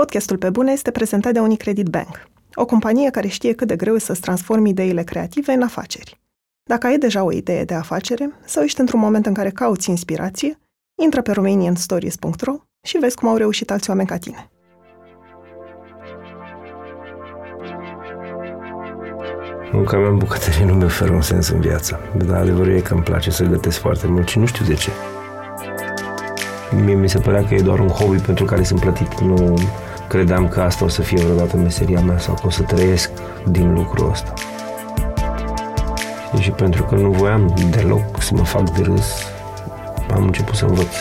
Podcastul Pe Bune este prezentat de Unicredit Bank, o companie care știe cât de greu e să-ți transformi ideile creative în afaceri. Dacă ai deja o idee de afacere sau ești într-un moment în care cauți inspirație, intră pe romanianstories.ro și vezi cum au reușit alți oameni ca tine. Munca mea în bucătărie nu mi oferă un sens în viață, dar adevărul e că îmi place să gătesc foarte mult și nu știu de ce. Mie mi se părea că e doar un hobby pentru care sunt plătit. Nu credeam că asta o să fie vreodată meseria mea sau că o să trăiesc din lucrul ăsta. Și pentru că nu voiam deloc să mă fac de râs, am început să învăț.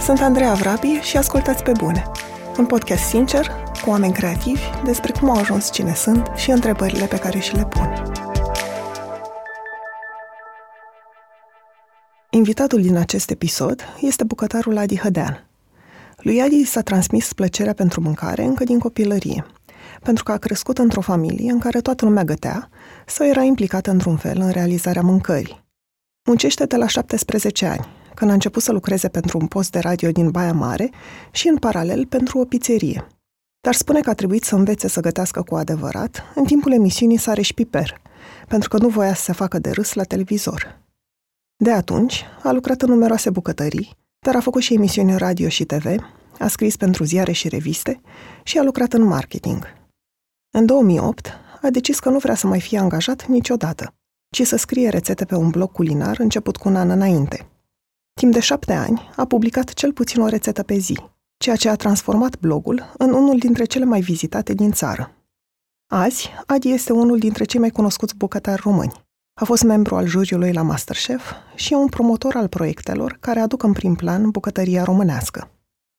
Sunt Andreea Vrabi și ascultați pe bune. Un podcast sincer, cu oameni creativi, despre cum au ajuns cine sunt și întrebările pe care și le pun. Invitatul din acest episod este bucătarul Adi Hădean. Lui Adi s-a transmis plăcerea pentru mâncare încă din copilărie, pentru că a crescut într-o familie în care toată lumea gătea sau era implicată într-un fel în realizarea mâncării. Muncește de la 17 ani, când a început să lucreze pentru un post de radio din Baia Mare și, în paralel, pentru o pizzerie. Dar spune că a trebuit să învețe să gătească cu adevărat în timpul emisiunii Sare și Piper, pentru că nu voia să se facă de râs la televizor. De atunci, a lucrat în numeroase bucătării, dar a făcut și emisiuni radio și TV, a scris pentru ziare și reviste și a lucrat în marketing. În 2008, a decis că nu vrea să mai fie angajat niciodată, ci să scrie rețete pe un blog culinar început cu un an înainte. Timp de șapte ani, a publicat cel puțin o rețetă pe zi, ceea ce a transformat blogul în unul dintre cele mai vizitate din țară. Azi, Adi este unul dintre cei mai cunoscuți bucătari români. A fost membru al juriului la Masterchef și e un promotor al proiectelor care aduc în prim plan bucătăria românească.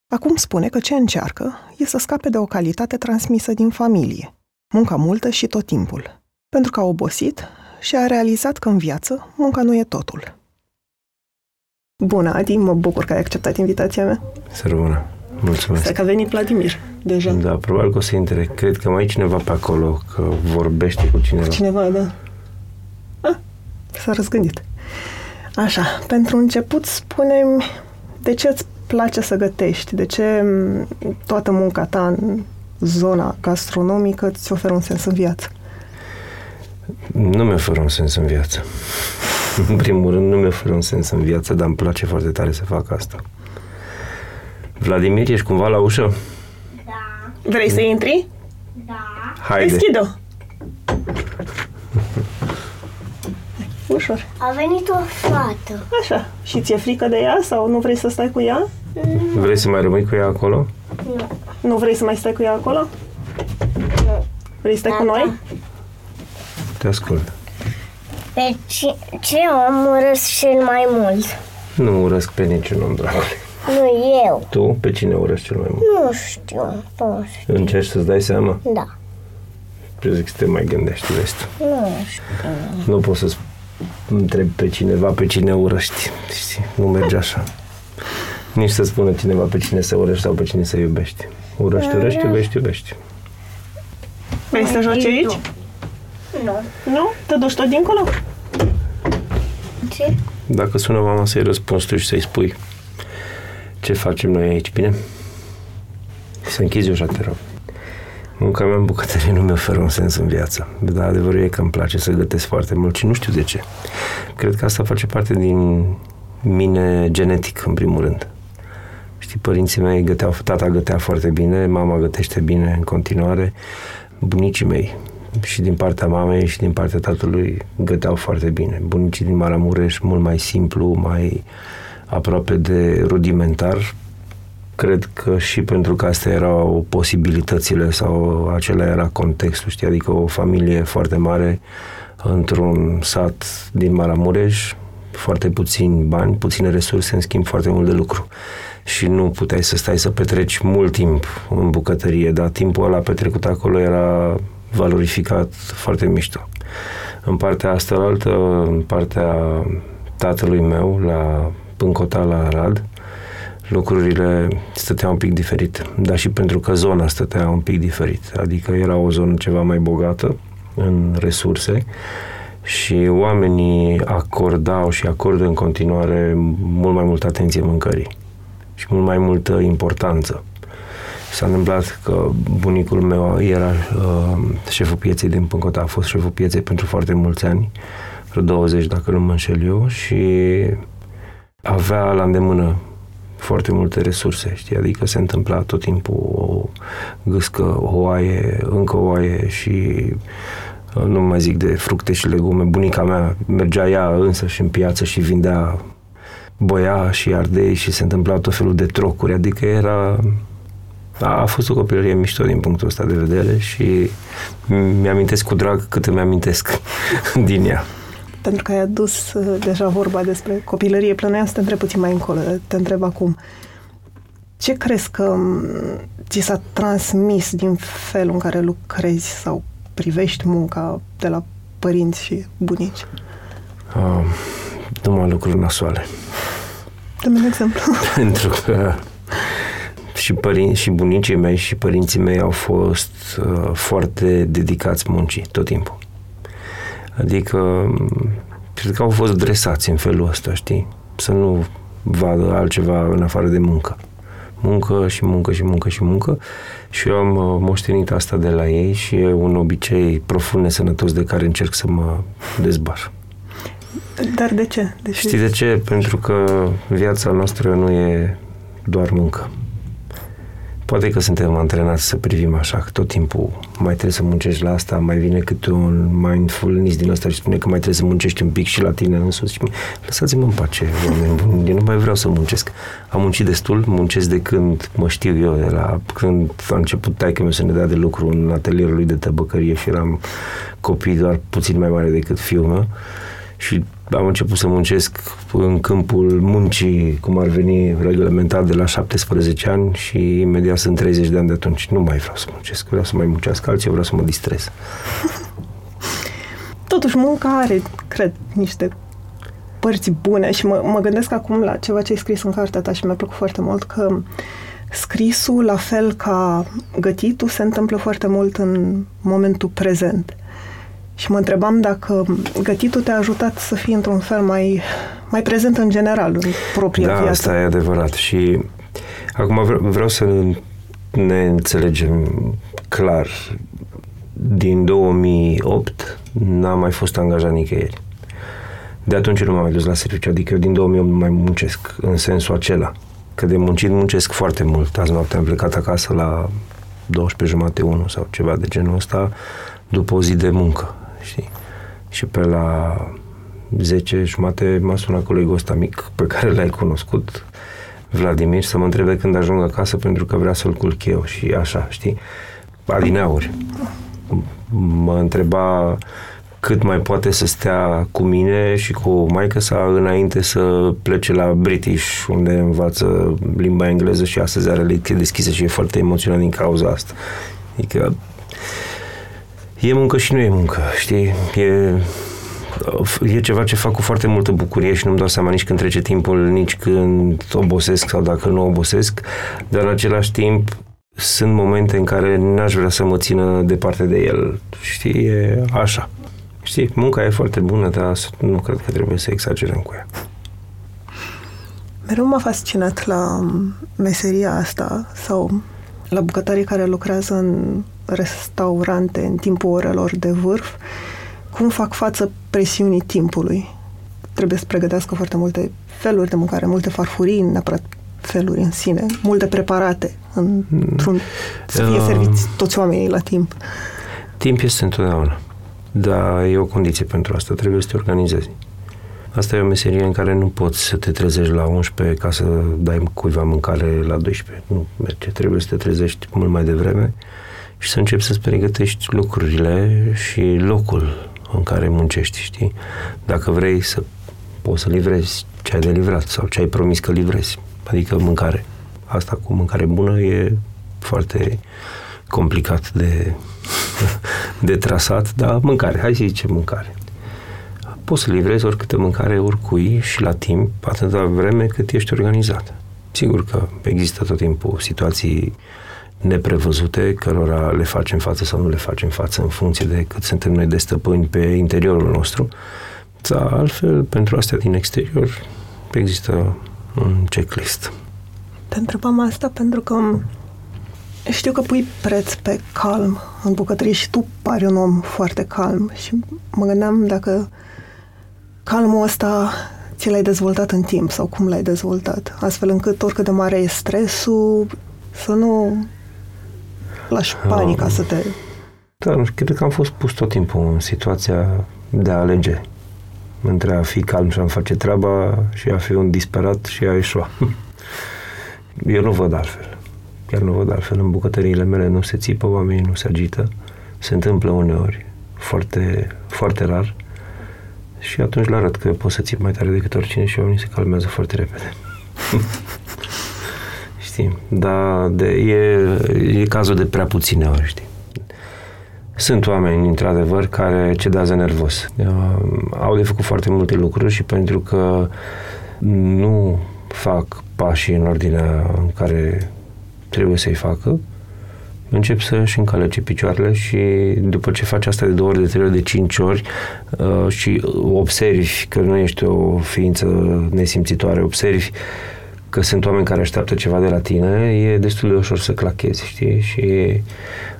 Acum spune că ce încearcă e să scape de o calitate transmisă din familie, munca multă și tot timpul, pentru că a obosit și a realizat că în viață munca nu e totul. Bună, Adi, mă bucur că ai acceptat invitația mea. Să rămână. Mulțumesc. Stai că a venit Vladimir, deja. Da, probabil că o să intre. Cred că mai e cineva pe acolo, că vorbește cu cineva. Cineva, da. Ah, s-a răzgândit. Așa, pentru început spune de ce îți place să gătești? De ce toată munca ta în zona gastronomică îți oferă un sens în viață? Nu mi oferă un sens în viață. în primul rând, nu mi oferă un sens în viață, dar îmi place foarte tare să fac asta. Vladimir, ești cumva la ușă? Da. Vrei să intri? Da. Haide. Deschid-o! Ușor. A venit o fată. Așa. Și ți-e frică de ea sau nu vrei să stai cu ea? Vrei să mai rămâi cu ea acolo? Nu. Nu vrei să mai stai cu ea acolo? Nu. Vrei să stai cu Da, noi? Te ascult. Pe ce, ce om urăsc cel mai mult? Nu urăsc pe niciun om, dragule. Nu eu. Tu? Pe cine urăsc cel mai mult? Nu știu. Nu știu. Încerci să-ți dai seama? Da. Eu zic să te mai gândești, vezi tu. Nu știu. Nu poți să întrebi pe cineva pe cine urăști. Știi? Nu merge așa. Nici să spună cineva pe cine să urăști sau pe cine să iubești. Urăști, urăști, iubești, iubești. Vrei să te joci aici? Nu. Nu? Te duci tot dincolo? Ce? Dacă sună mama să-i răspunzi tu și să-i spui ce facem noi aici, bine? Să închizi ușa, te rog. Munca mea în bucătărie nu mi oferă un sens în viață. Dar adevărul e că îmi place să gătesc foarte mult și nu știu de ce. Cred că asta face parte din mine genetic, în primul rând. Știi, părinții mei găteau, tata gătea foarte bine, mama gătește bine în continuare, bunicii mei și din partea mamei și din partea tatălui găteau foarte bine. Bunicii din Maramureș mult mai simplu, mai aproape de rudimentar. Cred că și pentru că astea erau posibilitățile sau acela era contextul, știi? Adică o familie foarte mare într-un sat din Maramureș, foarte puțini bani, puține resurse, în schimb foarte mult de lucru. Și nu puteai să stai să petreci mult timp în bucătărie, dar timpul ăla petrecut acolo era valorificat foarte mișto. În partea asta altă, în partea tatălui meu, la Pâncota, la Arad, lucrurile stăteau un pic diferit, dar și pentru că zona stătea un pic diferit. Adică era o zonă ceva mai bogată în resurse și oamenii acordau și acordă în continuare mult mai multă atenție mâncării. și mult mai multă importanță. S-a întâmplat că bunicul meu era uh, șeful pieței din Pâncota, a fost șeful pieței pentru foarte mulți ani, vreo 20 dacă nu mă înșel eu, și avea la îndemână foarte multe resurse, știi? Adică se întâmpla tot timpul o gâscă, o oaie, încă o oaie și uh, nu mai zic de fructe și legume. Bunica mea mergea ea însă și în piață și vindea boia și ardei și se întâmpla tot felul de trocuri, adică era a fost o copilărie mișto din punctul ăsta de vedere și mi-amintesc cu drag cât îmi amintesc din ea. Pentru că ai adus uh, deja vorba despre copilărie, plăneam să te întreb puțin mai încolo, te întreb acum. Ce crezi că um, ți s-a transmis din felul în care lucrezi sau privești munca de la părinți și bunici? Uh, numai lucruri nasoale. Dă-mi un exemplu. Pentru că și, părinți, și bunicii mei și părinții mei au fost uh, foarte dedicați muncii tot timpul. Adică, cred că au fost dresați în felul ăsta, știi? Să nu vadă altceva în afară de muncă. Muncă și muncă și muncă și muncă și eu am uh, moștenit asta de la ei și e un obicei profund nesănătos de care încerc să mă dezbar. Dar de ce? De ce? Știi de ce? Pentru că viața noastră nu e doar muncă. Poate că suntem antrenați să privim așa, că tot timpul mai trebuie să muncești la asta, mai vine câte un mindfulness din ăsta și spune că mai trebuie să muncești un pic și la tine însuți. Lăsați-mă în pace, oameni buni, eu nu mai vreau să muncesc. Am muncit destul, muncesc de când mă știu eu, de la când a început taică meu să ne dea de lucru în atelierul lui de tăbăcărie și eram copii doar puțin mai mare decât fiul meu și am început să muncesc în câmpul muncii, cum ar veni reglementat de la 17 ani și imediat sunt 30 de ani de atunci. Nu mai vreau să muncesc, vreau să mai muncească alții, vreau să mă distrez. Totuși, munca are, cred, niște părți bune și mă, mă gândesc acum la ceva ce ai scris în cartea ta și mi-a plăcut foarte mult că scrisul, la fel ca gătitul, se întâmplă foarte mult în momentul prezent. Și mă întrebam dacă gătitul te-a ajutat să fii într-un fel mai, mai prezent în general în propria da, viață. Da, asta e adevărat. Și acum vreau, vreau să ne înțelegem clar. Din 2008 n-am mai fost angajat nicăieri. De atunci nu m-am mai dus la serviciu, adică eu din 2008 nu mai muncesc în sensul acela. Că de muncit muncesc foarte mult. Azi noapte am plecat acasă la 12 jumate 1 sau ceva de genul ăsta după o zi de muncă știi? Și pe la 10 jumate m-a sunat colegul ăsta mic pe care l-ai cunoscut, Vladimir, să mă întrebe când ajung acasă pentru că vrea să-l culc eu și așa, știi? Adineauri. Mă întreba cât mai poate să stea cu mine și cu maică sa înainte să plece la British, unde învață limba engleză și astăzi are lecție deschisă și e foarte emoționat din cauza asta. Adică e muncă și nu e muncă, știi? E, e ceva ce fac cu foarte multă bucurie și nu-mi dau seama nici când trece timpul, nici când obosesc sau dacă nu obosesc, dar în același timp sunt momente în care n-aș vrea să mă țină departe de el. Știi, e așa. Știi, munca e foarte bună, dar nu cred că trebuie să exagerăm cu ea. Mereu m-a fascinat la meseria asta sau la bucătarii care lucrează în restaurante în timpul orelor de vârf, cum fac față presiunii timpului. Trebuie să pregătească foarte multe feluri de mâncare, multe farfurii, neapărat feluri în sine, multe preparate, într-un, să fie uh, serviți toți oamenii la timp. Timp este întotdeauna, dar e o condiție pentru asta, trebuie să te organizezi. Asta e o meserie în care nu poți să te trezești la 11 ca să dai cuiva mâncare la 12. Nu merge. Trebuie să te trezești mult mai devreme și să începi să-ți pregătești lucrurile și locul în care muncești, știi? Dacă vrei să poți să livrezi ce ai de livrat sau ce ai promis că livrezi, adică mâncare. Asta cu mâncare bună e foarte complicat de, de trasat, dar mâncare, hai să zicem mâncare. Poți să livrezi oricâtă mâncare oricui și la timp, atâta vreme cât ești organizat. Sigur că există tot timpul situații neprevăzute, cărora le facem față sau nu le facem față în funcție de cât suntem noi de stăpâni pe interiorul nostru. Dar altfel, pentru astea din exterior, există un checklist. Te întrebam asta pentru că știu că pui preț pe calm în bucătărie și tu pari un om foarte calm și mă gândeam dacă calmul ăsta ți l-ai dezvoltat în timp sau cum l-ai dezvoltat, astfel încât oricât de mare e stresul, să nu lași panica Ah. să te... Da, nu știu, cred că am fost pus tot timpul în situația de a alege între a fi calm și a-mi face treaba și a fi un disperat și a eșua. Eu nu văd altfel. Chiar nu văd altfel. În bucătăriile mele nu se țipă, oamenii nu se agită. Se întâmplă uneori, foarte, foarte rar. Și atunci le arăt că pot să țip mai tare decât oricine și oamenii se calmează foarte repede. știi? Dar de, e, e cazul de prea puține ori, știi? Sunt oameni, într-adevăr, care cedează nervos. Uh, Au de făcut foarte multe lucruri și pentru că nu fac pașii în ordinea în care trebuie să-i facă, încep să-și încalece picioarele și după ce faci asta de două ori, de trei ori, de cinci ori uh, și observi că nu ești o ființă nesimțitoare, observi că sunt oameni care așteaptă ceva de la tine, e destul de ușor să clachezi, știi? Și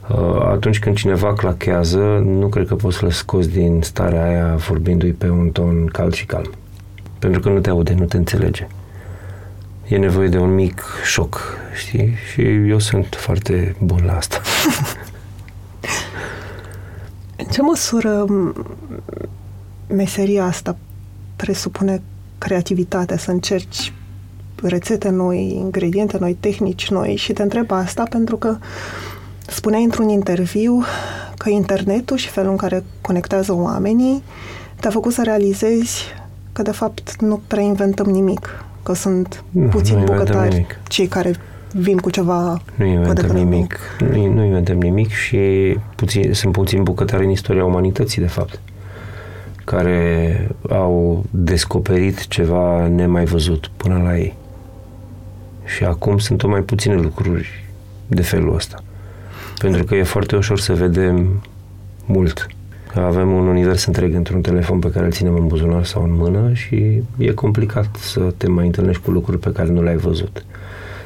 uh, atunci când cineva clachează, nu cred că poți să-l scoți din starea aia vorbindu-i pe un ton cald și calm. Pentru că nu te aude, nu te înțelege. E nevoie de un mic șoc, știi? Și eu sunt foarte bun la asta. În ce măsură m, meseria asta presupune creativitatea, să încerci rețete noi, ingrediente noi, tehnici noi și te întreb asta pentru că spuneai într-un interviu că internetul și felul în care conectează oamenii te-a făcut să realizezi că de fapt nu prea inventăm nimic, că sunt Nu, puțini nu inventăm bucătari nimic. cei care vin cu ceva Nu inventăm adevărat nou. nimic. Nu, nu inventăm nimic și puțin, sunt puțin bucătari în istoria umanității, de fapt, care au descoperit ceva nemai văzut până la ei. Și acum sunt tot mai puține lucruri de felul ăsta. Pentru că e foarte ușor să vedem mult. Avem un univers întreg într-un telefon pe care îl ținem în buzunar sau în mână și e complicat să te mai întâlnești cu lucruri pe care nu le-ai văzut.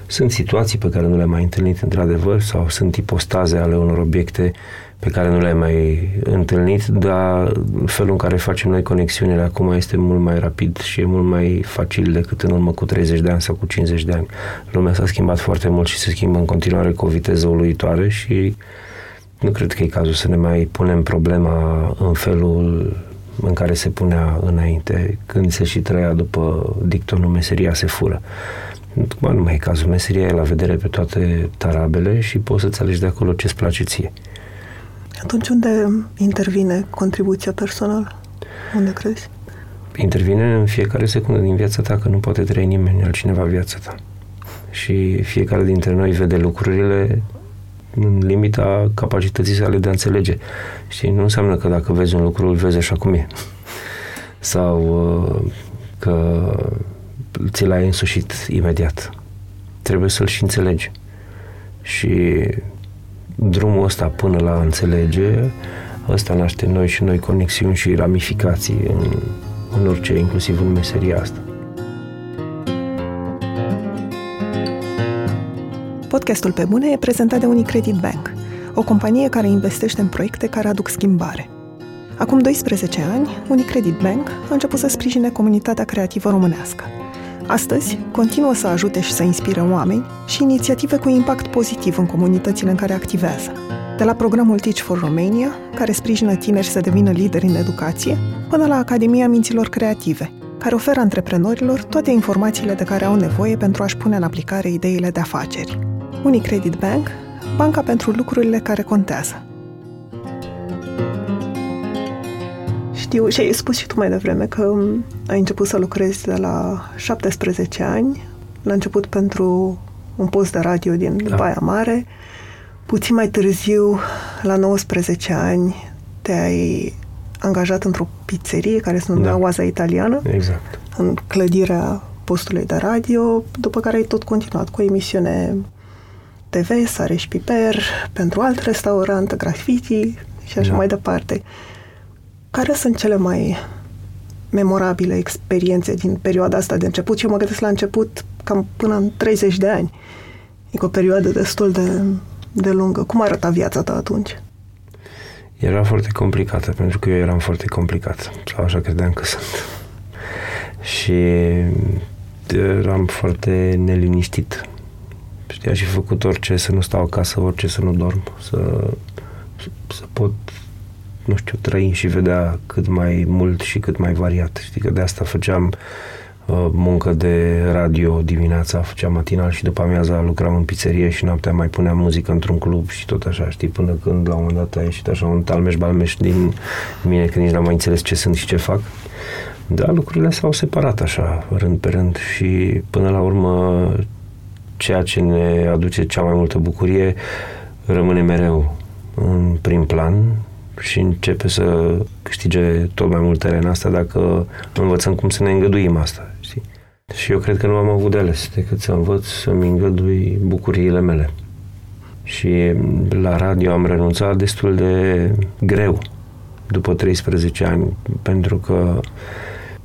Sunt situații pe care nu le-ai mai întâlnit într-adevăr sau sunt ipostaze ale unor obiecte pe care nu le-ai mai întâlnit, dar felul în care facem noi conexiunile acum este mult mai rapid și e mult mai facil decât în urmă cu 30 de ani sau cu 50 de ani. Lumea s-a schimbat foarte mult și se schimbă în continuare cu o viteză uluitoare și nu cred că e cazul să ne mai punem problema în felul în care se punea înainte, când se și trăia după dictonul meseria se fură. Bă, nu mai e cazul. Meseria e la vedere pe toate tarabele și poți să-ți alegi de acolo ce-ți place ție. Atunci unde intervine contribuția personală? Unde crezi? Intervine în fiecare secundă din viața ta, că nu poate trăi nimeni altcineva viața ta. Și fiecare dintre noi vede lucrurile în limita capacității sale de a înțelege. Știi, nu înseamnă că dacă vezi un lucru, îl vezi așa cum e. Sau uh, că ți l-ai însușit imediat. Trebuie să-l și înțelegi. Și drumul ăsta până la a înțelege, ăsta naște noi și noi conexiuni și ramificații în, în orice, inclusiv în meseria asta. Podcastul Pe Bune e prezentat de Unicredit Bank, o companie care investește în proiecte care aduc schimbare. Acum 12 ani, Unicredit Bank a început să sprijine comunitatea creativă românească. Astăzi, continuă să ajute și să inspire oameni și inițiative cu impact pozitiv în comunitățile în care activează. De la programul Teach for Romania, care sprijină tineri să devină lideri în educație, până la Academia Minților Creative, care oferă antreprenorilor toate informațiile de care au nevoie pentru a-și pune în aplicare ideile de afaceri. Unicredit Bank, banca pentru lucrurile care contează. Știu, și ai spus și tu mai devreme că ai început să lucrezi de la 17 ani, la început pentru un post de radio din Da. Baia Mare. Puțin mai târziu, la 19 ani, te-ai angajat într-o pizzerie care se numea Da. Oaza Italiană, Exact. în clădirea postului de radio, după care ai tot continuat cu o emisiune TV, Sare și Piper, pentru alt restaurant, graffiti și așa Da. mai departe. Care sunt cele mai memorabile experiențe din perioada asta de început și eu mă gândesc la început cam până în 30 de ani. E o perioadă destul de, de lungă. Cum arăta viața ta atunci? Era foarte complicată, pentru că eu eram foarte complicat. Sau așa credeam că sunt. Și eram foarte neliniștit. Știi, și făcut orice să nu stau acasă, orice să nu dorm, să, să pot, nu știu, trăi și vedea cât mai mult și cât mai variat. Știi că de asta făceam uh, muncă de radio dimineața, făceam matinal și după amiaza lucram în pizzerie și noaptea mai puneam muzică într-un club și tot așa, știi, până când la un moment dat a ieșit așa un talmeș-balmeș din mine, că nici n-am mai înțeles ce sunt și ce fac. Da, lucrurile s-au separat așa, rând pe rând și până la urmă ceea ce ne aduce cea mai multă bucurie rămâne mereu în prim plan și începe să câștige tot mai mult teren asta dacă învățăm cum să ne îngăduim asta. Știi? Și eu cred că nu am avut de ales decât să învăț să-mi îngădui bucuriile mele. Și la radio am renunțat destul de greu după 13 ani, pentru că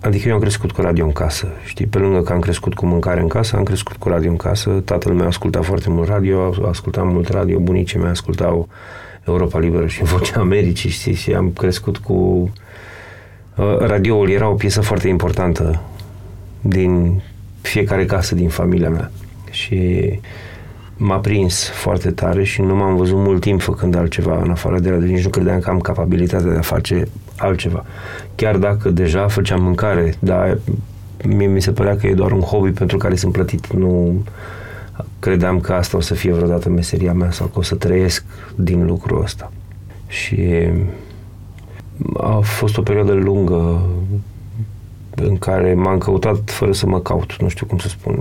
Adică eu am crescut cu radio în casă, știi? Pe lângă că am crescut cu mâncare în casă, am crescut cu radio în casă. Tatăl meu asculta foarte mult radio, ascultam mult radio, bunicii mei ascultau Europa Liberă și Vocea Americii, știi? Și am crescut cu... Uh, radioul era o piesă foarte importantă din fiecare casă din familia mea. Și m-a prins foarte tare și nu m-am văzut mult timp făcând altceva în afară de radio. Nici nu credeam că am capabilitatea de a face altceva. Chiar dacă deja făceam mâncare, dar mie mi se părea că e doar un hobby pentru care sunt plătit. Nu credeam că asta o să fie vreodată meseria mea sau că o să trăiesc din lucrul ăsta. Și a fost o perioadă lungă în care m-am căutat fără să mă caut, nu știu cum să spun,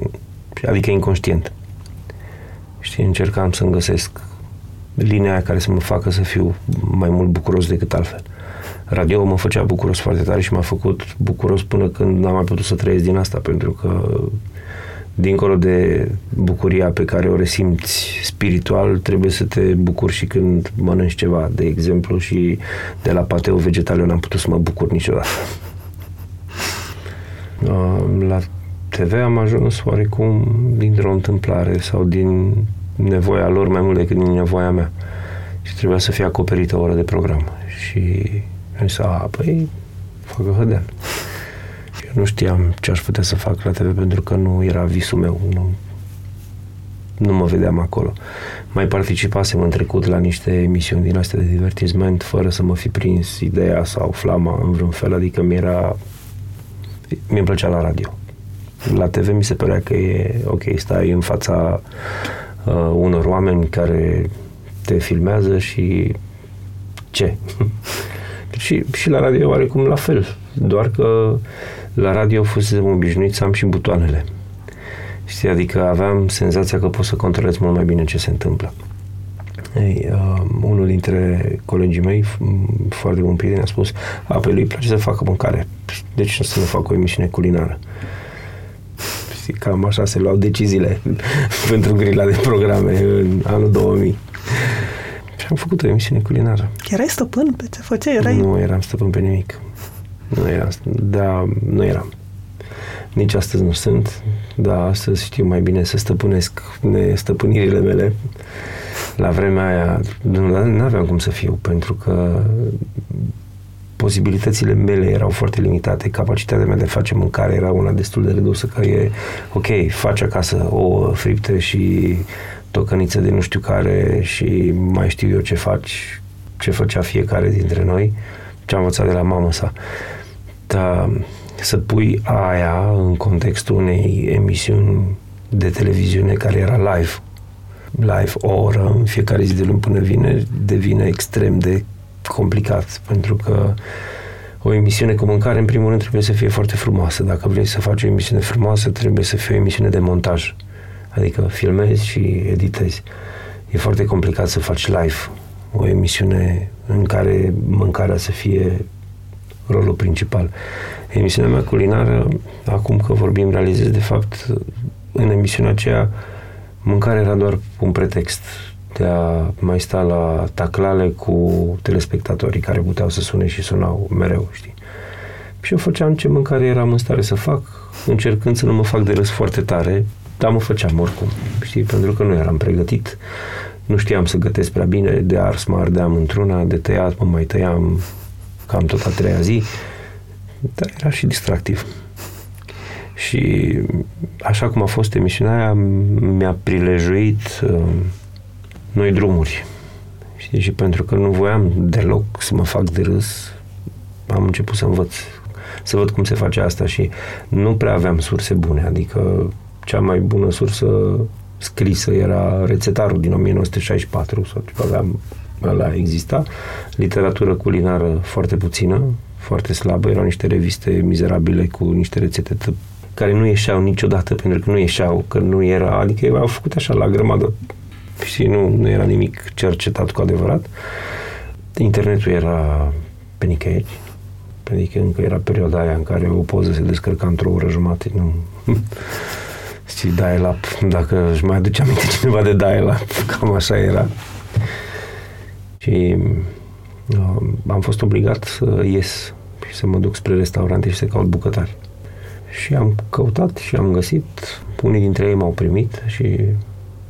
adică inconștient. Știi, încercam să-mi găsesc linia aia care să mă facă să fiu mai mult bucuros decât altfel. Radio mă făcea bucuros foarte tare și m-a făcut bucuros până când n-am mai putut să trăiesc din asta, pentru că dincolo de bucuria pe care o resimți spiritual, trebuie să te bucuri și când mănânci ceva. De exemplu, și de la pateu vegetal eu n-am putut să mă bucur niciodată. La TV am ajuns oarecum dintr-o întâmplare sau din nevoia lor mai mult decât din nevoia mea. Și trebuia să fie acoperită o oră de program. Și am zis, a, păi, facă hădean. Eu nu știam ce aș putea să fac la TV pentru că nu era visul meu. Nu, nu mă vedeam acolo. Mai participasem în trecut la niște emisiuni din astea de divertisment fără să mă fi prins ideea sau flama în vreun fel, adică mi-era mi-mi plăcea la radio. La TV mi se părea că e ok, stai în fața uh, unor oameni care te filmează și ce? și, și la radio oarecum la fel, doar că la radio fusesem obișnuit să am și butoanele. Știi, adică aveam senzația că pot să controlez mult mai bine ce se întâmplă. Ei, uh, unul dintre colegii mei, foarte bun prieten, a spus, a, pe lui îi place să facă mâncare, deci să nu fac o emisiune culinară. Știi, cam așa se luau deciziile pentru grila de programe în anul 2000. Și am făcut o emisiune culinară. Erai stăpân pe ce făceai? Erai... Nu eram stăpân pe nimic. Nu eram, da, nu eram. Nici astăzi nu sunt, dar astăzi știu mai bine să stăpânesc stăpânirile mele. La vremea aia nu aveam cum să fiu, pentru că posibilitățile mele erau foarte limitate, capacitatea mea de a face mâncare era una destul de redusă, că e ok, faci acasă o fripte și tocăniță de nu știu care și mai știu eu ce faci, ce făcea fiecare dintre noi, ce am învățat de la mama sa. Dar să pui aia în contextul unei emisiuni de televiziune care era live, live o oră în fiecare zi de luni până vine, devine extrem de complicat, pentru că o emisiune cu mâncare, în primul rând, trebuie să fie foarte frumoasă. Dacă vrei să faci o emisiune frumoasă, trebuie să fie o emisiune de montaj. Adică filmezi și editezi. E foarte complicat să faci live o emisiune în care mâncarea să fie rolul principal. Emisiunea mea culinară, acum că vorbim, realizez de fapt în emisiunea aceea mâncarea era doar un pretext de a mai sta la taclale cu telespectatorii care puteau să sune și sunau mereu, știi? Și eu făceam ce mâncare eram în stare să fac, încercând să nu mă fac de râs foarte tare, dar mă făceam oricum, știi, pentru că nu eram pregătit, nu știam să gătesc prea bine, de ars mă ardeam într-una, de tăiat mă mai tăiam cam tot a treia zi, dar era și distractiv. Și așa cum a fost emisiunea aia, mi-a prilejuit uh, noi drumuri. Știi? Și pentru că nu voiam deloc să mă fac de râs, am început să învăț, să văd cum se face asta și nu prea aveam surse bune, adică cea mai bună sursă scrisă era rețetarul din 1964 sau ceva aveam, ăla exista, literatură culinară foarte puțină, foarte slabă, erau niște reviste mizerabile cu niște rețete care nu ieșeau niciodată, pentru că nu ieșeau, că nu era, adică au făcut așa la grămadă și nu, nu era nimic cercetat cu adevărat. Internetul era pe nicăieri, adică încă era perioada aia în care o poză se descărca într-o oră jumate, nu... Știi, dial-up, dacă își mai aduce aminte cineva de dial-up, cam așa era. Și uh, am fost obligat să ies și să mă duc spre restaurante și să caut bucătari. Și am căutat și am găsit, unii dintre ei m-au primit și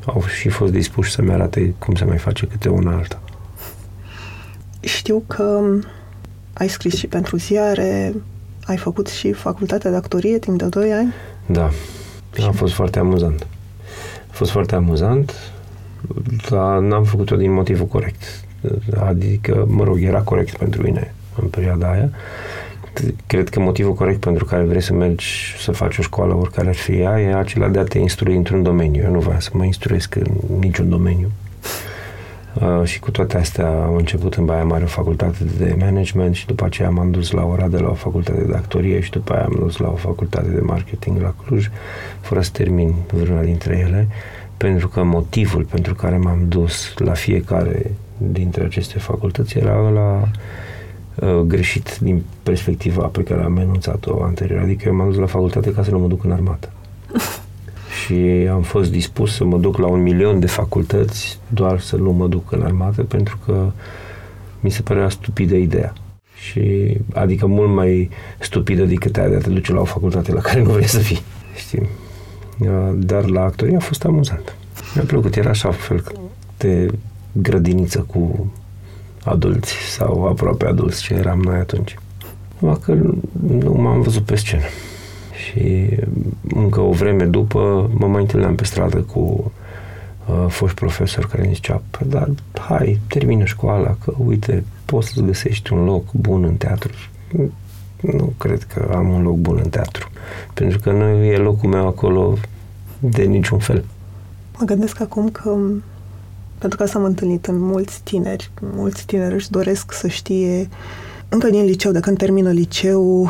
au și fost dispuși să-mi arate cum se mai face câte una alta. Știu că ai scris și pentru ziare, ai făcut și facultatea de actorie timp de 2 ani? Da, a fost foarte amuzant. A fost foarte amuzant, dar n-am făcut-o din motivul corect. Adică, mă rog, era corect pentru mine în perioada aia, cred că motivul corect pentru care vrei să mergi să faci o școală, oricare ar fi ea, e acela de a te instrui într-un domeniu. Eu nu vreau să mă instruiesc în niciun domeniu. Uh, și cu toate astea am început în Baia Mare o facultate de management și după aceea m-am dus la ora de la o facultate de actorie și după aia am dus la o facultate de marketing la Cluj, fără să termin vreuna dintre ele, pentru că motivul pentru care m-am dus la fiecare dintre aceste facultăți era la Uh, greșit din perspectiva pe care am enunțat-o anterior. Adică eu m-am dus la facultate ca să nu mă duc în armată. și am fost dispus să mă duc la un milion de facultăți doar să nu mă duc în armată pentru că mi se părea stupidă ideea. Și, adică mult mai stupidă decât aia de a te duce la o facultate la care nu vrei să fii. Știi? Uh, dar la actorie a fost amuzant. Mi-a plăcut, era așa fel de grădiniță cu adulți sau aproape adulți ce eram noi atunci. Numai că nu m-am văzut pe scenă. Și încă o vreme după mă mai întâlneam pe stradă cu uh, foști profesori care îmi zicea, păi, dar hai, termină școala, că uite, poți să-ți găsești un loc bun în teatru. Nu cred că am un loc bun în teatru, pentru că nu e locul meu acolo de niciun fel. Mă gândesc acum că pentru că asta am întâlnit în mulți tineri. Mulți tineri își doresc să știe încă din liceu, de când termină liceu,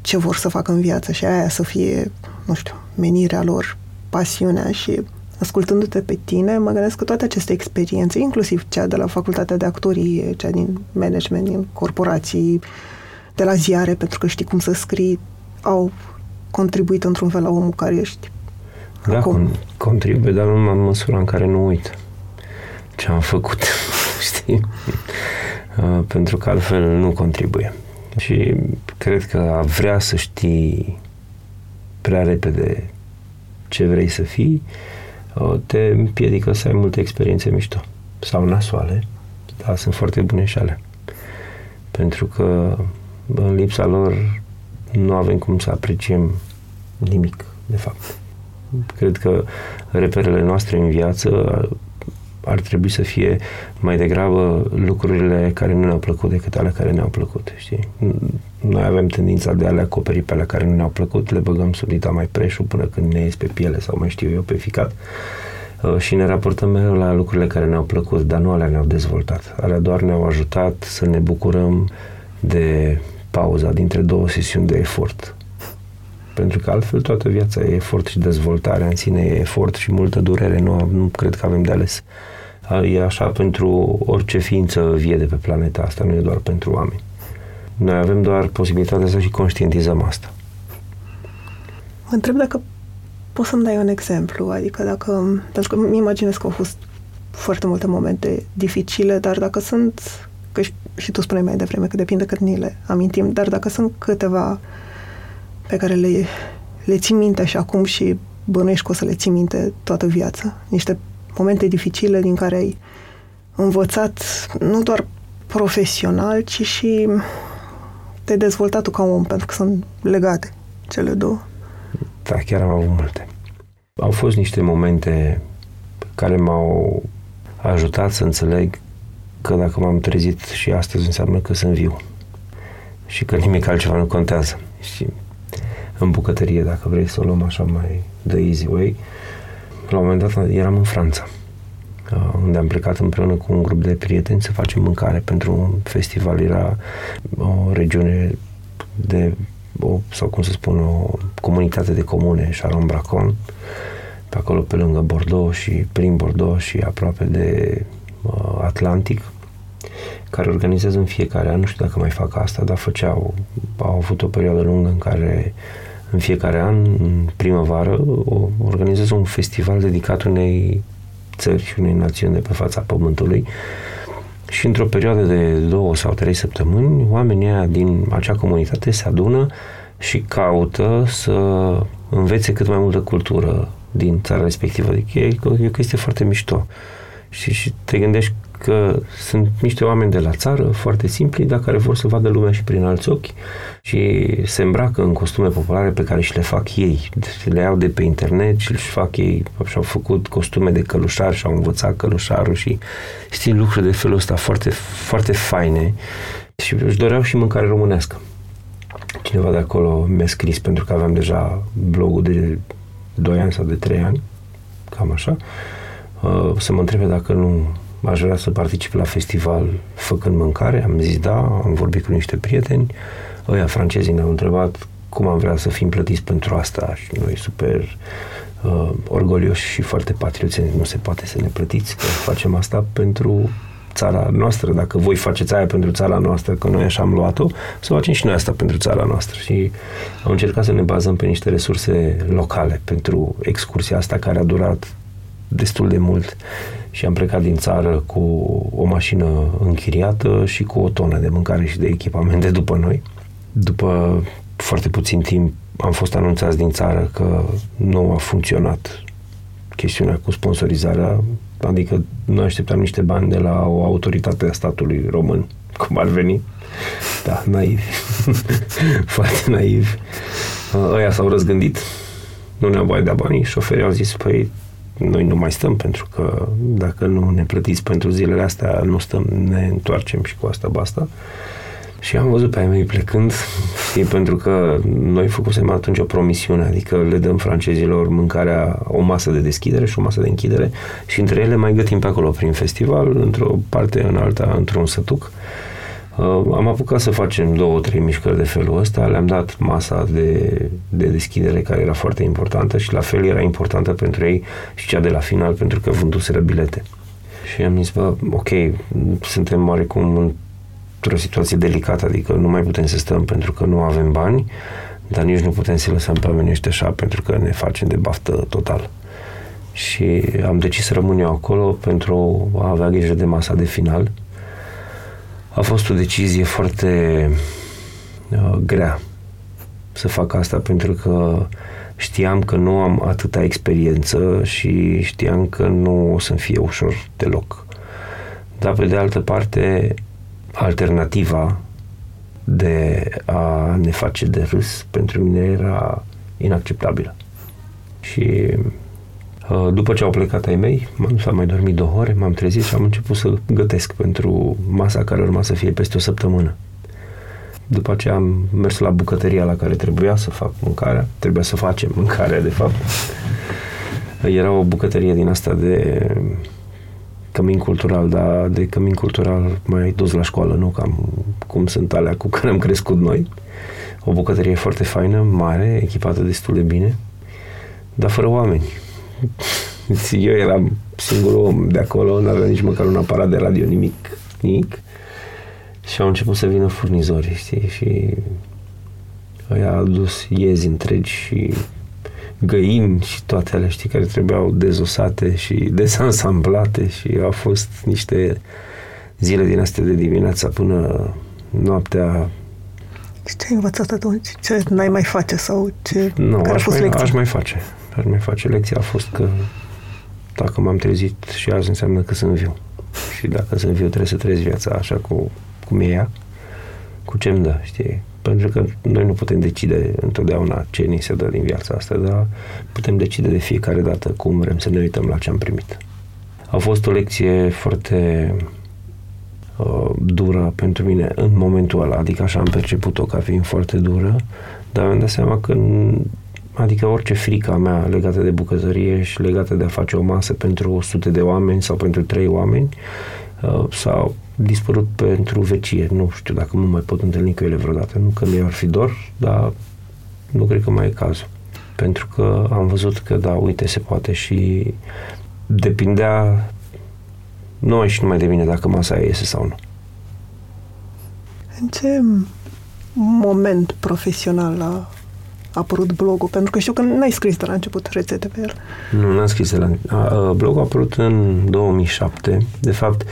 ce vor să facă în viață și aia să fie, nu știu, menirea lor, pasiunea și ascultându-te pe tine, mă gândesc că toate aceste experiențe, inclusiv cea de la facultatea de actorie, cea din management, din corporații, de la ziare, pentru că știi cum să scrii, au contribuit într-un fel la omul care ești. Da, acum. contribuie, dar nu în măsura în care nu uit ce am făcut, știi? Uh, pentru că altfel nu contribuie. Și cred că a vrea să știi prea repede ce vrei să fii, uh, te împiedică să ai multe experiențe mișto sau nasoale, dar sunt foarte bune și ale. Pentru că în lipsa lor nu avem cum să apreciem nimic, de fapt. Cred că reperele noastre în viață ar trebui să fie mai degrabă lucrurile care nu ne-au plăcut decât ale care ne-au plăcut, știi? Noi avem tendința de a le acoperi pe ale care nu ne-au plăcut, le băgăm sub dita mai preșul până când ne ies pe piele sau mai știu eu pe ficat uh, și ne raportăm mereu la lucrurile care ne-au plăcut, dar nu alea ne-au dezvoltat. Alea doar ne-au ajutat să ne bucurăm de pauza dintre două sesiuni de efort. Pentru că altfel toată viața e efort și dezvoltare în sine e efort și multă durere. Nu, nu cred că avem de ales. E așa pentru orice ființă vie de pe planeta asta, nu e doar pentru oameni. Noi avem doar posibilitatea să și conștientizăm asta. Mă întreb dacă poți să-mi dai un exemplu, adică dacă, pentru că mi imaginez că au fost foarte multe momente dificile, dar dacă sunt că și, și tu spuneai mai devreme că depinde cât ni le amintim, dar dacă sunt câteva pe care le, le ții minte și acum și bănuiești că o să le ții minte toată viața, niște momente dificile din care ai învățat nu doar profesional, ci și te-ai dezvoltat tu ca om, pentru că sunt legate cele două. Da, chiar am avut multe. Au fost niște momente care m-au ajutat să înțeleg că dacă m-am trezit și astăzi înseamnă că sunt viu și că nimic altceva nu contează. Și în bucătărie, dacă vrei să o luăm așa mai the easy way, la un moment dat eram în Franța, uh, unde am plecat împreună cu un grup de prieteni să facem mâncare pentru un festival. Era o regiune de, o, sau cum să spun, o comunitate de comune, Charon Bracon, pe acolo pe lângă Bordeaux și prin Bordeaux și aproape de uh, Atlantic, care organizează în fiecare an, nu știu dacă mai fac asta, dar făceau, au avut o perioadă lungă în care în fiecare an, în primăvară, organizează un festival dedicat unei țări și unei națiuni de pe fața Pământului și într-o perioadă de două sau trei săptămâni, oamenii aia din acea comunitate se adună și caută să învețe cât mai multă cultură din țara respectivă. Adică e, e o chestie foarte mișto. Și, și te gândești că sunt niște oameni de la țară, foarte simpli, dar care vor să vadă lumea și prin alți ochi și se îmbracă în costume populare pe care și le fac ei. Deci le iau de pe internet și își fac ei și au făcut costume de călușar și au învățat călușarul și știi lucruri de felul ăsta foarte, foarte faine și își doreau și mâncare românească. Cineva de acolo mi-a scris pentru că aveam deja blogul de 2 ani sau de 3 ani, cam așa, uh, să mă întrebe dacă nu aș vrea să particip la festival făcând mâncare. Am zis da, am vorbit cu niște prieteni. Ăia francezii ne-au întrebat cum am vrea să fim plătiți pentru asta și noi super uh, orgolioși și foarte patrioți. Nu se poate să ne plătiți, că facem asta pentru țara noastră. Dacă voi faceți aia pentru țara noastră, că noi așa am luat-o, să facem și noi asta pentru țara noastră. Și am încercat să ne bazăm pe niște resurse locale pentru excursia asta care a durat destul de mult și am plecat din țară cu o mașină închiriată și cu o tonă de mâncare și de echipamente după noi. După foarte puțin timp am fost anunțați din țară că nu a funcționat chestiunea cu sponsorizarea, adică noi așteptam niște bani de la o autoritate a statului român, cum ar veni. Da, naiv. foarte naiv. Ăia s-au răzgândit, nu ne-au mai dat banii, șoferii au zis, păi noi nu mai stăm pentru că dacă nu ne plătiți pentru zilele astea, nu stăm, ne întoarcem și cu asta basta. Și am văzut pe ai mei plecând, știi, pentru că noi făcusem atunci o promisiune, adică le dăm francezilor mâncarea, o masă de deschidere și o masă de închidere și între ele mai gătim pe acolo prin festival, într-o parte, în alta, într-un sătuc. Uh, am apucat să facem două, trei mișcări de felul ăsta, le-am dat masa de, de deschidere care era foarte importantă și la fel era importantă pentru ei și cea de la final pentru că vânduseră bilete. Și am zis, bă, ok, suntem oarecum într-o situație delicată, adică nu mai putem să stăm pentru că nu avem bani, dar nici nu putem să lăsăm pe oamenii ăștia așa pentru că ne facem de baftă total. Și am decis să rămân eu acolo pentru a avea grijă de masa de final a fost o decizie foarte uh, grea să fac asta pentru că știam că nu am atâta experiență și știam că nu o să-mi fie ușor deloc. Dar pe de altă parte, alternativa de a ne face de râs pentru mine era inacceptabilă. Și Uh, după ce au plecat ai mei, m-am dus, am mai dormit două ore, m-am trezit și am început să gătesc pentru masa care urma să fie peste o săptămână. După aceea am mers la bucătăria la care trebuia să fac mâncarea, trebuia să facem mâncarea, de fapt. Era o bucătărie din asta de cămin cultural, dar de cămin cultural mai dus la școală, nu cam cum sunt alea cu care am crescut noi. O bucătărie foarte faină, mare, echipată destul de bine, dar fără oameni eu eram singurul om de acolo, nu aveam nici măcar un aparat de radio, nimic, nimic. Și au început să vină furnizori, știi, și ăia au adus iezi întregi și găini și toate alea, știi, care trebuiau dezosate și desansamblate și au fost niște zile din astea de dimineața până noaptea Și ce ai învățat atunci? Ce n-ai mai face sau ce? Nu, care a aș fost mai, lecția? aș mai face. Aș mai face. Lecția a fost că dacă m-am trezit și azi înseamnă că sunt viu. Și dacă sunt viu trebuie să trăiesc viața așa cu, cum e ea, cu ce-mi dă, știi? Pentru că noi nu putem decide întotdeauna ce ni se dă din viața asta, dar putem decide de fiecare dată cum vrem să ne uităm la ce am primit. A fost o lecție foarte uh, dură pentru mine în momentul ăla, adică așa am perceput-o ca fiind foarte dură, dar mi-am dat seama că n- adică orice frică a mea legată de bucătărie și legată de a face o masă pentru 100 de oameni sau pentru 3 oameni uh, s-au dispărut pentru vecie. Nu știu dacă nu mai pot întâlni cu ele vreodată. Nu că mi-ar fi dor, dar nu cred că mai e cazul. Pentru că am văzut că da, uite, se poate și depindea numai și numai de mine dacă masa aia iese sau nu. În ce moment profesional a apărut blogul? Pentru că știu că n-ai scris de la început rețete pe el. Nu, n-am scris la... A, a, blogul a apărut în 2007. De fapt,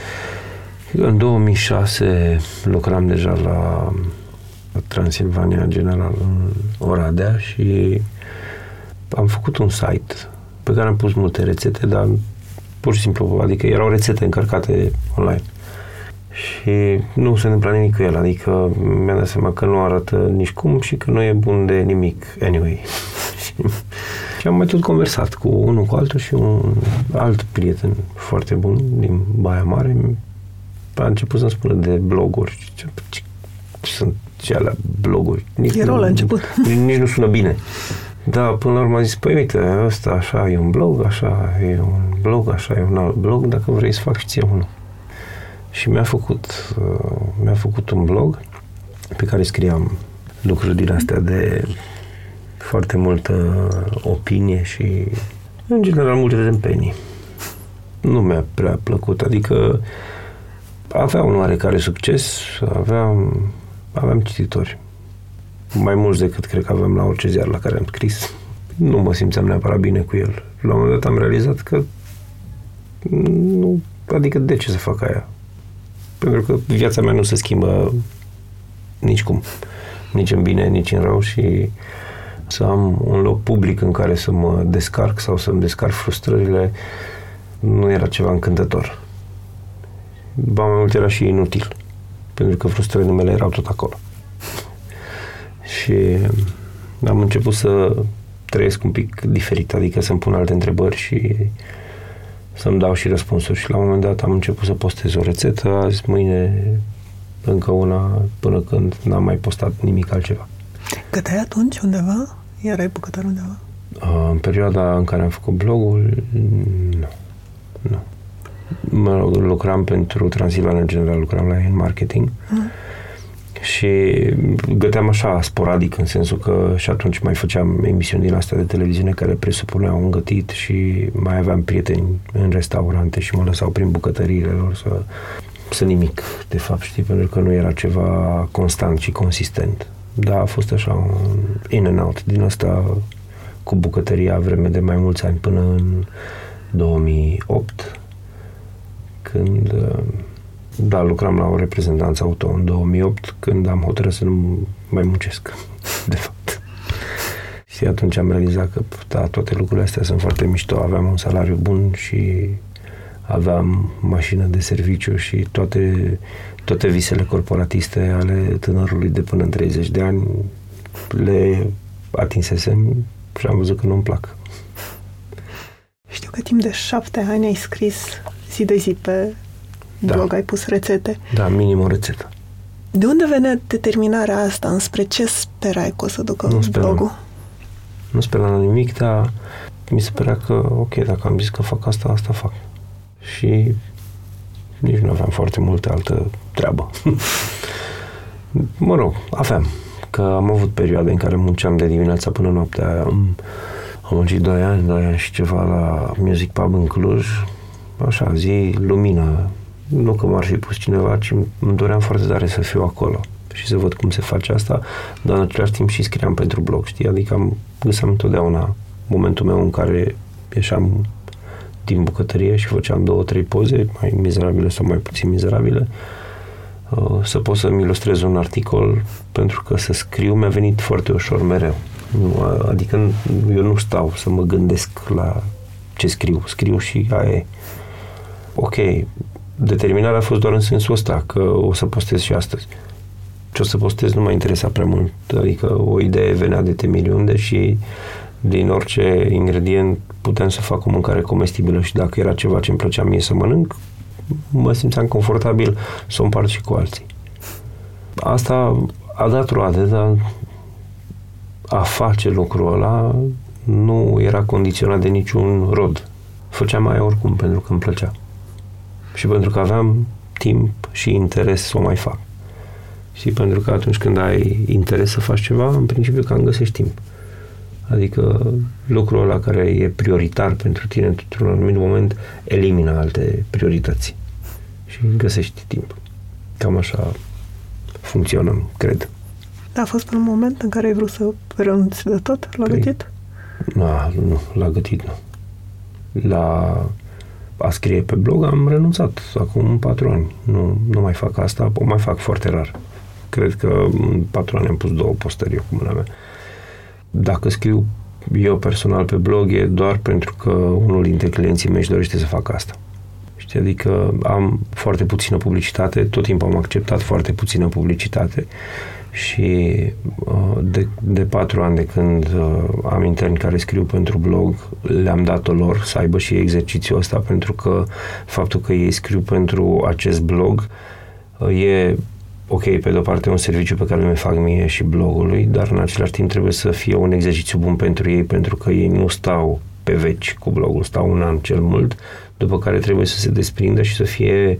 în 2006 lucram deja la Transilvania General în Oradea și am făcut un site pe care am pus multe rețete, dar pur și simplu, adică erau rețete încărcate online. Și nu se întâmpla nimic cu el, adică mi-am dat seama că nu arată nici cum și că nu e bun de nimic, anyway. și, și am mai tot conversat cu unul cu altul și un alt prieten foarte bun din Baia Mare a început să-mi spună de bloguri. Ce, ce, ce sunt ce alea bloguri? Nici Erau nu- la început. Nici, nici nu sună bine. Da, până la urmă a zis, păi uite, ăsta așa e un blog, așa e un blog, așa e un alt blog, dacă vrei să fac și ție unul. Și mi-a făcut, uh, mi-a făcut un blog pe care scriam lucruri din astea de foarte multă opinie și în general multe tâmpenii. Nu mi-a prea plăcut, adică avea un oarecare succes, aveam, aveam cititori. Mai mulți decât cred că aveam la orice ziar la care am scris. Nu mă simțeam neapărat bine cu el. La un moment dat am realizat că nu, adică de ce să fac aia? Pentru că viața mea nu se schimbă nici cum. Nici în bine, nici în rău și să am un loc public în care să mă descarc sau să-mi descarc frustrările nu era ceva încântător. Ba mai mult era și inutil. Pentru că frustrările mele erau tot acolo. și am început să trăiesc un pic diferit, adică să-mi pun alte întrebări și să-mi dau și răspunsuri. Și la un moment dat am început să postez o rețetă, azi, mâine încă una, până când n-am mai postat nimic altceva. Găteai atunci undeva? Erai bucătar undeva? Uh, În perioada în care am făcut blogul, nu. Nu. Mă rog, lucram pentru Transilvania General, lucram la ei în marketing Mm. Și găteam așa sporadic, în sensul că și atunci mai făceam emisiuni din astea de televiziune care presupuneau un gătit și mai aveam prieteni în restaurante și mă lăsau prin bucătăriile lor să, să nimic, de fapt, știi, pentru că nu era ceva constant și consistent. Da, a fost așa un in and out din asta cu bucătăria vreme de mai mulți ani până în 2008 când uh, da, lucram la o reprezentanță auto în 2008 când am hotărât să nu mai muncesc de fapt și atunci am realizat că da, toate lucrurile astea sunt foarte mișto aveam un salariu bun și aveam mașină de serviciu și toate, toate visele corporatiste ale tânărului de până în 30 de ani le atinsesem și am văzut că nu-mi plac. Știu că timp de șapte ani ai scris zi de zi pe Da. blog, ai pus rețete. Da, minim o rețetă. De unde venea determinarea asta? Înspre ce sperai că o să ducă Nu speram. blogul? Nu speram la nimic, dar mi se părea că, ok, dacă am zis că fac asta, asta fac. Și nici nu aveam foarte multe altă treabă. mă rog, aveam. Că am avut perioade în care munceam de dimineața până noaptea. Am, am muncit 2 ani, 2 ani și ceva la Music Pub în Cluj. Așa, zi, lumină. Nu că m-ar fi pus cineva, ci îmi doream foarte tare să fiu acolo și să văd cum se face asta, dar în același timp și scriam pentru blog, știi? Adică am, găseam întotdeauna momentul meu în care ieșeam din bucătărie și făceam două, trei poze, mai mizerabile sau mai puțin mizerabile, uh, să pot să-mi ilustrez un articol, pentru că să scriu mi-a venit foarte ușor mereu. Adică eu nu stau să mă gândesc la ce scriu. Scriu și aia e. Ok, determinarea a fost doar în sensul ăsta, că o să postez și astăzi. Ce o să postez nu m-a interesat prea mult. Adică o idee venea de temiliunde și din orice ingredient puteam să fac o mâncare comestibilă și dacă era ceva ce îmi plăcea mie să mănânc, mă simțeam confortabil să o împart și cu alții. Asta a dat roade, dar a face lucrul ăla nu era condiționat de niciun rod. Făceam mai oricum pentru că îmi plăcea. Și pentru că aveam timp și interes să o mai fac. Și pentru că atunci când ai interes să faci ceva, în principiu cam găsești timp. Adică lucrul ăla care e prioritar pentru tine într-un anumit moment elimină alte priorități și găsești timp. Cam așa funcționăm, cred. A fost un moment în care ai vrut să renunți de tot la păi, gătit? Nu, nu, la gătit nu. La a scrie pe blog am renunțat acum patru ani. Nu, nu mai fac asta, o mai fac foarte rar. Cred că în patru ani am pus două postări eu cu mâna mea. Dacă scriu eu personal pe blog e doar pentru că unul dintre clienții mei își dorește să facă asta. Știi? Adică am foarte puțină publicitate, tot timpul am acceptat foarte puțină publicitate și uh, de, de patru ani de când uh, am interni care scriu pentru blog, le-am dat-o lor să aibă și exercițiul ăsta pentru că faptul că ei scriu pentru acest blog uh, e ok, pe de-o parte un serviciu pe care îl fac mie și blogului, dar în același timp trebuie să fie un exercițiu bun pentru ei, pentru că ei nu stau pe veci cu blogul, stau un an cel mult, după care trebuie să se desprindă și să fie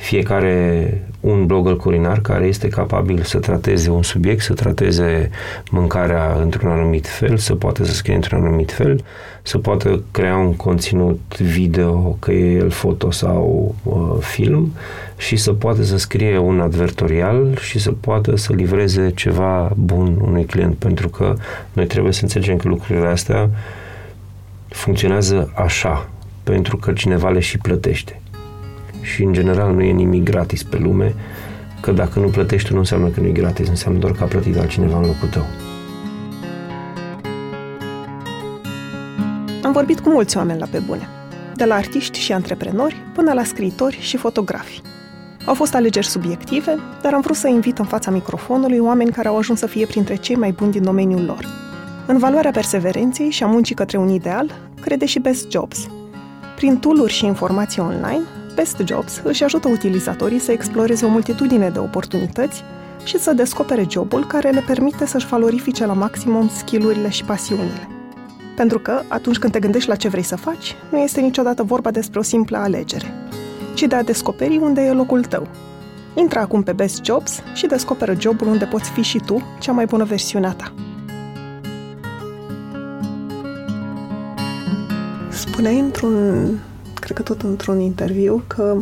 fiecare un blogger culinaar care este capabil să trateze un subiect, să trateze mâncarea într-un anumit fel, să poată să scrie într-un anumit fel, să poată crea un conținut video, că e el foto sau uh, film, și să poată să scrie un advertorial și să poată să livreze ceva bun unui client, pentru că noi trebuie să înțelegem că lucrurile astea funcționează așa, pentru că cineva le și plătește. Și în general nu e nimic gratis pe lume, că dacă nu plătești nu înseamnă că nu e gratis, înseamnă doar că a plătit altcineva în locul tău. Am vorbit cu mulți oameni la pe bune, de la artiști și antreprenori până la scriitori și fotografi. Au fost alegeri subiective, dar am vrut să invit în fața microfonului oameni care au ajuns să fie printre cei mai buni din domeniul lor. În valoarea perseverenței și a muncii către un ideal, crede și Best Jobs. Prin tooluri și informații online, Best Jobs își ajută utilizatorii să exploreze o multitudine de oportunități și să descopere jobul care le permite să-și valorifice la maximum skillurile și pasiunile. Pentru că, atunci când te gândești la ce vrei să faci, nu este niciodată vorba despre o simplă alegere, ci de a descoperi unde e locul tău. Intră acum pe Best Jobs și descoperă jobul unde poți fi și tu cea mai bună versiune a ta. Spuneai într-un, cred că tot într-un interviu, că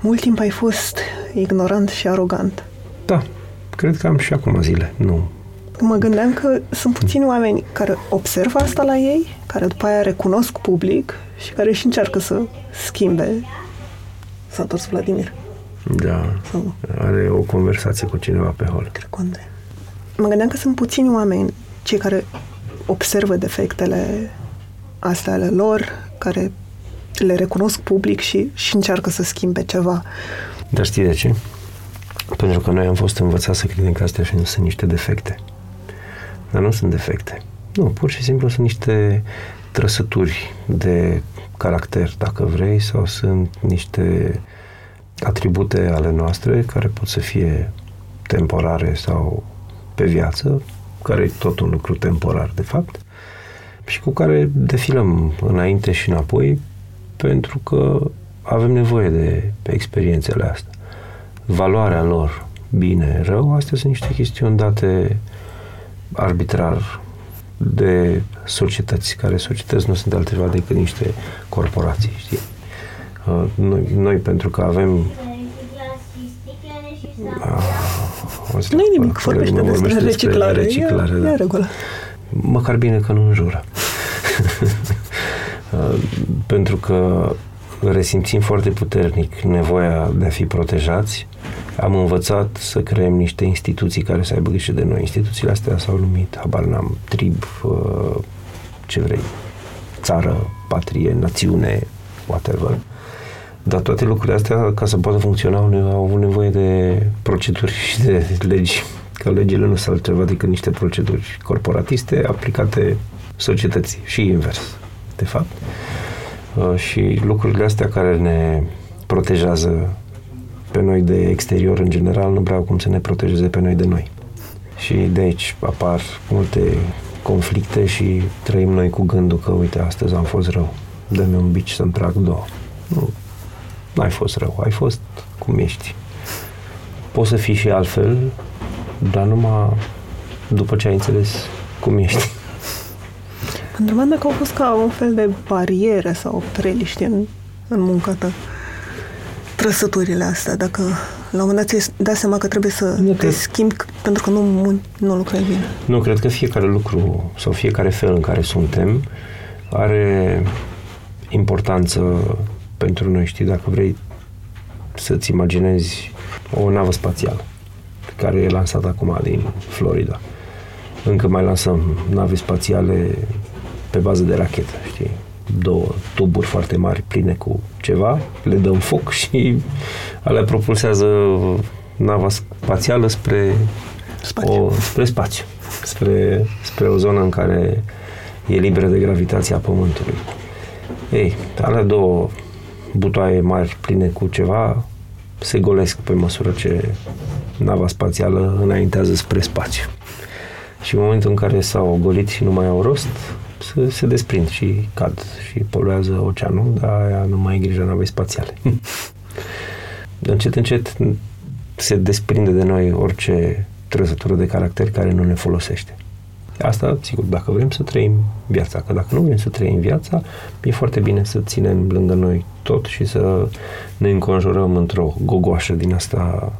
mult timp ai fost ignorant și arogant. Da, cred că am și acum zile. Nu, mă gândeam că sunt puțini oameni care observă asta la ei, care după aia recunosc public și care și încearcă să schimbe. S-a întors Vladimir. Da, Sau... are o conversație cu cineva pe hol. Cred că Andrei. Mă gândeam că sunt puțini oameni cei care observă defectele astea ale lor, care le recunosc public și, și încearcă să schimbe ceva. Dar știi de ce? Pentru că noi am fost învățați să credem că astea și nu sunt niște defecte. Dar nu sunt defecte. Nu, pur și simplu sunt niște trăsături de caracter, dacă vrei, sau sunt niște atribute ale noastre care pot să fie temporare sau pe viață, care e tot un lucru temporar, de fapt, și cu care defilăm înainte și înapoi pentru că avem nevoie de experiențele astea. Valoarea lor, bine, rău, astea sunt niște chestiuni date arbitrar de societăți, care societăți nu sunt altceva decât niște corporații, știi? Uh, noi, noi pentru că avem uh, nu e nimic, vorbește despre, despre reciclare. reciclare e, da. e regulă. Măcar bine că nu înjură. Uh, pentru că resimțim foarte puternic nevoia de a fi protejați, am învățat să creăm niște instituții care să aibă grijă de noi. Instituțiile astea s-au numit, habar n-am, trib, uh, ce vrei, țară, patrie, națiune, whatever. Dar toate lucrurile astea, ca să poată funcționa, au avut nevoie de proceduri și de legi. Că legile nu sunt altceva decât niște proceduri corporatiste aplicate societății și invers, de fapt. Uh, și lucrurile astea care ne protejează pe noi de exterior în general nu vreau cum să ne protejeze pe noi de noi. Și de aici apar multe conflicte și trăim noi cu gândul că, uite, astăzi am fost rău, dă-mi un bici să-mi trag două. Nu, n-ai fost rău, ai fost cum ești. Poți să fii și altfel, dar numai după ce ai înțeles cum ești. Întrebam dacă au fost ca un fel de bariere sau treliște în, în munca ta trăsăturile astea, dacă la un moment dat ți dai seama că trebuie să nu te cred. schimbi pentru că nu, nu lucrezi bine. Nu, cred că fiecare lucru sau fiecare fel în care suntem are importanță pentru noi, știi, dacă vrei să-ți imaginezi o navă spațială care e lansată acum din Florida. Încă mai lansăm nave spațiale pe bază de rachetă, știi? Două tuburi foarte mari pline cu ceva, le dăm foc și alea propulsează nava spațială spre spațiu, o, spre, spațiu spre, spre o zonă în care e liberă de gravitația Pământului. Ei, alea două butoaie mari pline cu ceva se golesc pe măsură ce nava spațială înaintează spre spațiu. Și în momentul în care s-au golit și nu mai au rost, se, se desprind și cad și poluează oceanul, dar aia nu mai e grijă navei spațiale. încet, încet se desprinde de noi orice trăsătură de caracter care nu ne folosește. Asta, sigur, dacă vrem să trăim viața, că dacă nu vrem să trăim viața, e foarte bine să ținem lângă noi tot și să ne înconjurăm într-o gogoașă din asta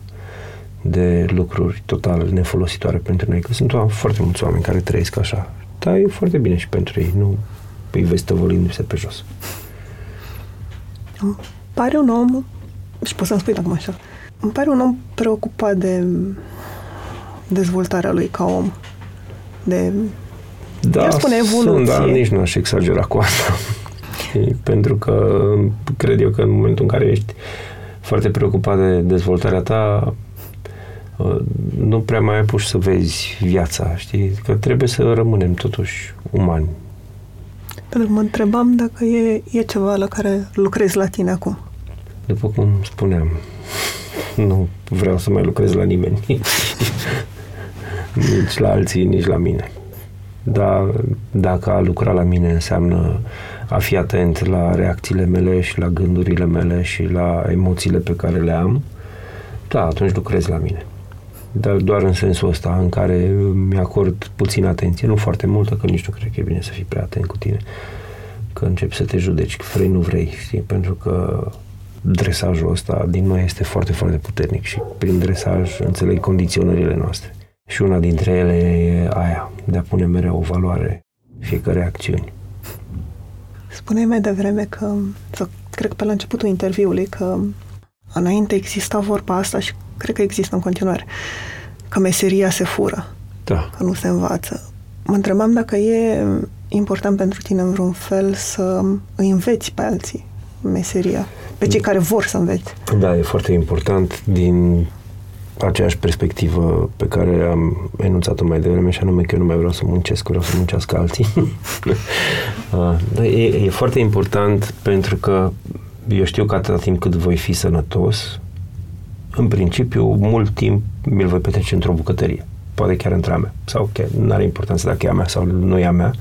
de lucruri total nefolositoare pentru noi, că sunt foarte mulți oameni care trăiesc așa. Dar e foarte bine și pentru ei, nu îi vezi tăvălindu-se pe jos. Îmi pare un om, și pot să-mi spui acum așa, îmi pare un om preocupat de dezvoltarea lui ca om de da, spune evoluție. Sunt, dar nici nu aș exagera cu asta. Pentru că cred eu că în momentul în care ești foarte preocupat de dezvoltarea ta, uh, nu prea mai ai pus să vezi viața, știi? Că trebuie să rămânem totuși umani. Pentru că mă întrebam dacă e, e ceva la care lucrezi la tine acum. După cum spuneam, nu vreau să mai lucrez la nimeni. nici la alții, nici la mine. Dar dacă a lucra la mine înseamnă a fi atent la reacțiile mele și la gândurile mele și la emoțiile pe care le am, da, atunci lucrez la mine. Dar doar în sensul ăsta în care mi-acord puțin atenție, nu foarte multă, că nici nu cred că e bine să fii prea atent cu tine, că începi să te judeci, că vrei, nu vrei, știi? Pentru că dresajul ăsta din noi este foarte, foarte puternic și prin dresaj înțeleg condiționările noastre. Și una dintre ele e aia, de a pune mereu o valoare fiecare acțiuni. Spuneai mai devreme că, sau cred că pe la începutul interviului, că înainte exista vorba asta și cred că există în continuare, că meseria se fură, da. că nu se învață. Mă întrebam dacă e important pentru tine în vreun fel să îi înveți pe alții meseria, pe cei care vor să înveți. Da, e foarte important din aceeași perspectivă pe care am enunțat-o mai devreme și anume că eu nu mai vreau să muncesc, vreau să muncească alții. uh, e, e foarte important pentru că eu știu că atâta timp cât voi fi sănătos, în principiu, mult timp mi-l voi petrece într-o bucătărie. Poate chiar între a mea. Sau chiar nu are importanță dacă e a mea sau nu e a mea.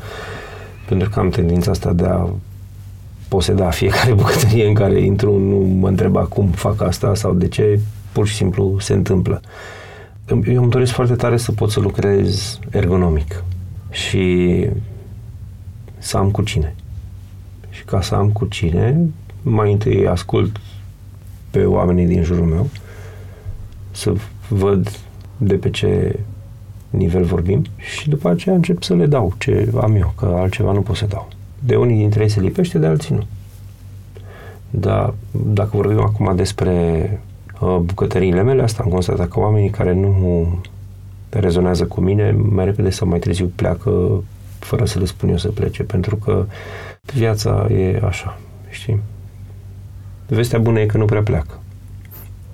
Pentru că am tendința asta de a poseda fiecare bucătărie în care intru, nu mă întreba cum fac asta sau de ce, pur și simplu se întâmplă. Eu îmi doresc foarte tare să pot să lucrez ergonomic și să am cu cine. Și ca să am cu cine, mai întâi ascult pe oamenii din jurul meu, să văd de pe ce nivel vorbim și după aceea încep să le dau ce am eu, că altceva nu pot să dau. De unii dintre ei se lipește, de alții nu. Dar dacă vorbim acum despre uh, bucătăriile mele, asta am constatat că oamenii care nu rezonează cu mine, mai repede sau mai târziu pleacă fără să le spun eu să plece, pentru că viața e așa, știi? Vestea bună e că nu prea pleacă.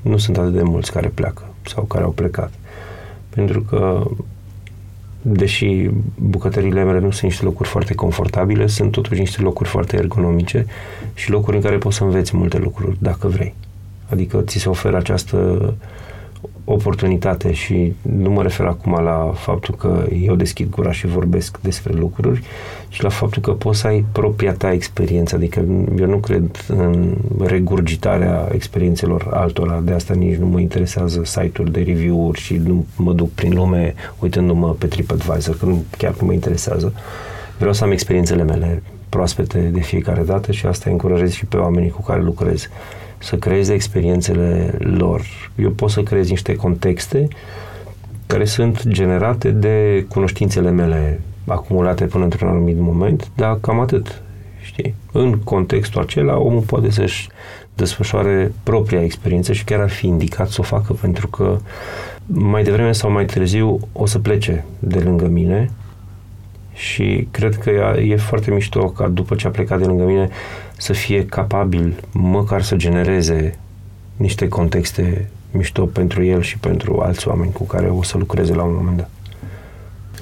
Nu sunt atât de mulți care pleacă sau care au plecat. Pentru că deși bucătăriile mele nu sunt niște locuri foarte confortabile, sunt totuși niște locuri foarte ergonomice și locuri în care poți să înveți multe lucruri, dacă vrei. Adică ți se oferă această oportunitate și nu mă refer acum la faptul că eu deschid gura și vorbesc despre lucruri, ci la faptul că poți să ai propria ta experiență. Adică eu nu cred în regurgitarea experiențelor altora, de asta nici nu mă interesează site-uri de review-uri și nu mă duc prin lume uitându-mă pe TripAdvisor, că nu, chiar nu mă interesează. Vreau să am experiențele mele proaspete de fiecare dată și asta încurajez și pe oamenii cu care lucrez să creeze experiențele lor. Eu pot să creez niște contexte care sunt generate de cunoștințele mele acumulate până într-un anumit moment, dar cam atât. Știi? În contextul acela, omul poate să-și desfășoare propria experiență și chiar ar fi indicat să o facă, pentru că mai devreme sau mai târziu o să plece de lângă mine și cred că e foarte mișto ca după ce a plecat de lângă mine să fie capabil măcar să genereze niște contexte mișto pentru el și pentru alți oameni cu care o să lucreze la un moment dat.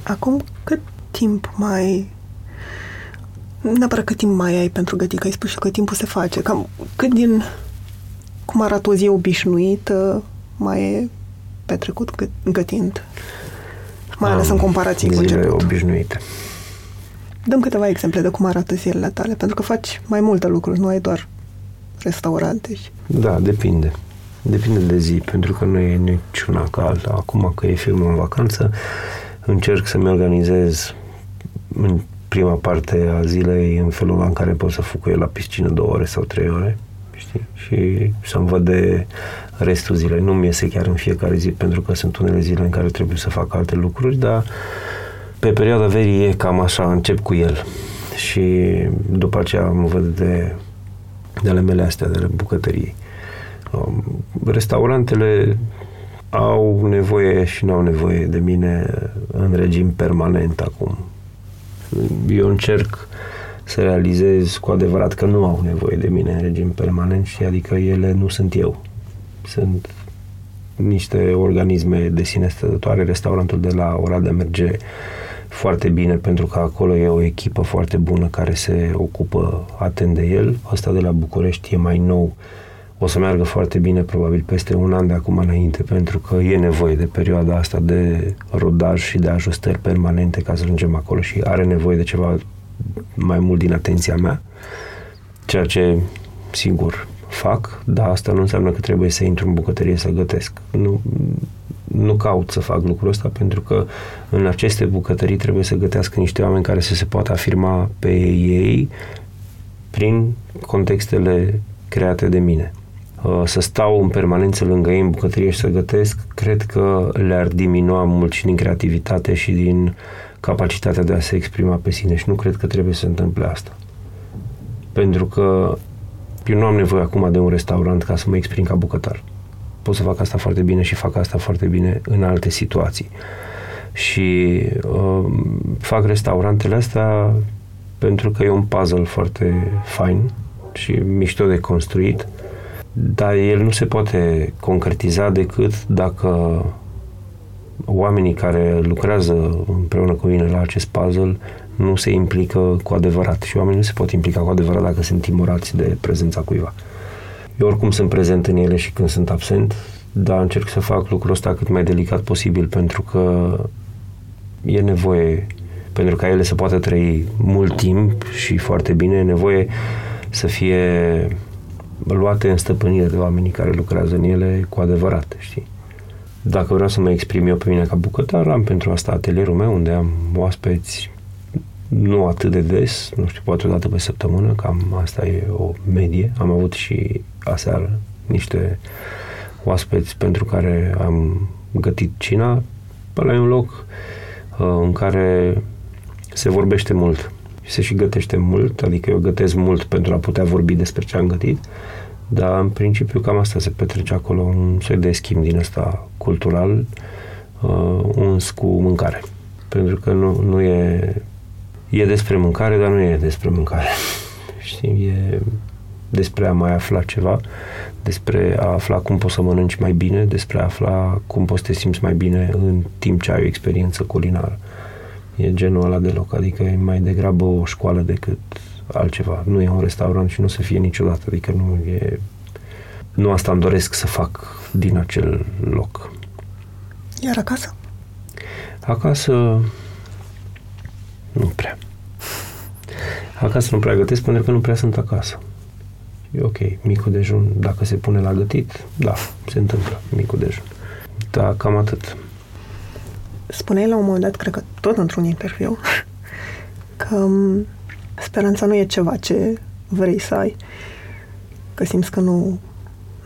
Acum, cât timp mai... Neapărat cât timp mai ai pentru gătit, că ai spus și că timpul se face. Cam cât din cum arată o zi obișnuită mai e petrecut gătind? Mai ales în comparație cu început. obișnuite. Dăm câteva exemple de cum arată zilele tale, pentru că faci mai multe lucruri, nu ai doar restaurante. Și... Da, depinde. Depinde de zi, pentru că nu e niciuna ca alta. Acum că e filmul în vacanță, încerc să-mi organizez în prima parte a zilei în felul în care pot să fug cu el la piscină două ore sau trei ore știi? și să-mi văd de restul zilei. Nu-mi iese chiar în fiecare zi, pentru că sunt unele zile în care trebuie să fac alte lucruri, dar pe perioada verii e cam așa, încep cu el. Și după aceea mă văd de, de ale mele astea, de ale bucătăriei. Um, restaurantele au nevoie și nu au nevoie de mine în regim permanent acum. Eu încerc să realizez cu adevărat că nu au nevoie de mine în regim permanent și adică ele nu sunt eu. Sunt niște organisme de sine stătătoare. Restaurantul de la Oradea merge foarte bine pentru că acolo e o echipă foarte bună care se ocupă atent de el. Asta de la București e mai nou. O să meargă foarte bine probabil peste un an de acum înainte pentru că e nevoie de perioada asta de rodaj și de ajustări permanente ca să ajungem acolo și are nevoie de ceva mai mult din atenția mea. Ceea ce, sigur, fac, dar asta nu înseamnă că trebuie să intru în bucătărie să gătesc. Nu, nu caut să fac lucrul ăsta pentru că în aceste bucătării trebuie să gătească niște oameni care să se poată afirma pe ei prin contextele create de mine. Uh, să stau în permanență lângă ei în bucătărie și să gătesc, cred că le-ar diminua mult și din creativitate și din capacitatea de a se exprima pe sine și nu cred că trebuie să se întâmple asta. Pentru că eu nu am nevoie acum de un restaurant ca să mă exprim ca bucătar pot să fac asta foarte bine și fac asta foarte bine în alte situații. Și uh, fac restaurantele astea pentru că e un puzzle foarte fain și mișto de construit, dar el nu se poate concretiza decât dacă oamenii care lucrează împreună cu mine la acest puzzle nu se implică cu adevărat și oamenii nu se pot implica cu adevărat dacă sunt timorați de prezența cuiva. Eu oricum sunt prezent în ele și când sunt absent, dar încerc să fac lucrul ăsta cât mai delicat posibil pentru că e nevoie, pentru ca ele să poată trăi mult timp și foarte bine, e nevoie să fie luate în stăpânire de oamenii care lucrează în ele cu adevărat, știi? Dacă vreau să mă exprim eu pe mine ca bucătar, am pentru asta atelierul meu unde am oaspeți nu atât de des, nu știu, poate o dată pe săptămână, cam asta e o medie. Am avut și aseară niște oaspeți pentru care am gătit cina. Ăla e un loc uh, în care se vorbește mult se și gătește mult, adică eu gătesc mult pentru a putea vorbi despre ce am gătit, dar în principiu cam asta se petrece acolo, un soi de schimb din ăsta cultural, uh, uns cu mâncare. Pentru că nu, nu e... E despre mâncare, dar nu e despre mâncare. Știi, e despre a mai afla ceva, despre a afla cum poți să mănânci mai bine, despre a afla cum poți să te simți mai bine în timp ce ai o experiență culinară. E genul ăla deloc, adică e mai degrabă o școală decât altceva. Nu e un restaurant și nu o să fie niciodată, adică nu e... Nu asta îmi doresc să fac din acel loc. Iar acasă? Acasă nu prea. Acasă nu prea gătesc pentru că nu prea sunt acasă. E ok, micul dejun, dacă se pune la gătit, da, se întâmplă, micul dejun. Da, cam atât. Spuneai la un moment dat, cred că tot într-un interviu, că m, speranța nu e ceva ce vrei să ai, că simți că nu,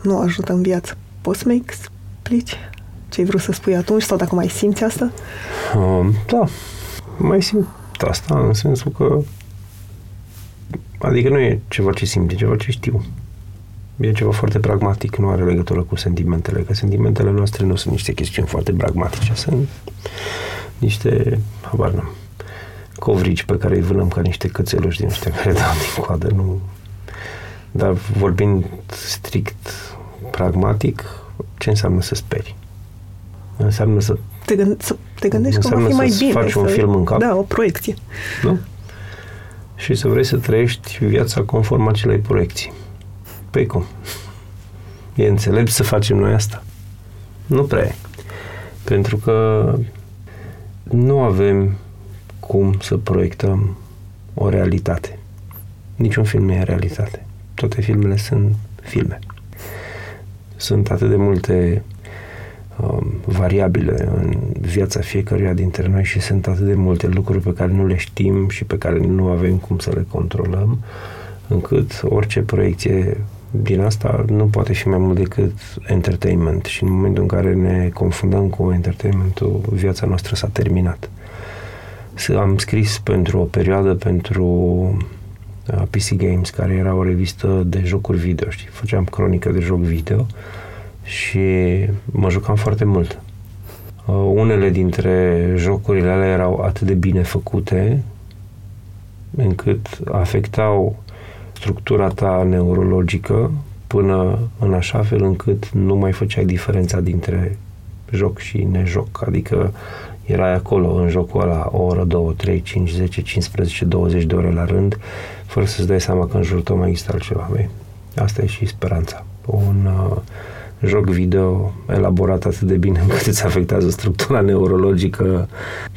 nu ajută în viață. Poți să-mi explici ce ai vrut să spui atunci sau dacă mai simți asta? Um, da, mai simt asta în sensul că adică nu e ceva ce simt, e ceva ce știu. E ceva foarte pragmatic, nu are legătură cu sentimentele, că sentimentele noastre nu sunt niște chestiuni foarte pragmatice, sunt niște, habar n-am, covrici pe care îi vânăm ca niște cățeluși din ăștia care dau din coadă, nu... Dar vorbind strict pragmatic, ce înseamnă să speri? Înseamnă să Te, gând- să te gândești că va Înseamnă fi mai să-ți bine. faci un film în cap? Da, o proiecție. nu? Și să vrei să trăiești viața conform acelei proiecții. Păi cum? E înțelept să facem noi asta? Nu prea e. Pentru că nu avem cum să proiectăm o realitate. Niciun film nu e realitate. Toate filmele sunt filme. Sunt atât de multe um, variabile în viața fiecăruia dintre noi și sunt atât de multe lucruri pe care nu le știm și pe care nu avem cum să le controlăm, încât orice proiecție din asta nu poate fi mai mult decât entertainment și în momentul în care ne confundăm cu entertainmentul, viața noastră s-a terminat. S- Am scris pentru o perioadă pentru uh, PC Games, care era o revistă de jocuri video, știi? Făceam cronică de joc video și mă jucam foarte mult. Uh, Unele dintre jocurile alea erau atât de bine făcute încât afectau structura ta neurologică până în așa fel încât nu mai făceai diferența dintre joc și nejoc. Adică erai acolo în jocul ăla o oră, două, trei, cinci, zece, 15, 20 de ore la rând, fără să-ți dai seama că în jurul tău mai există altceva. Băi, asta e și speranța. Un uh, joc video elaborat atât de bine încât îți afectează structura neurologică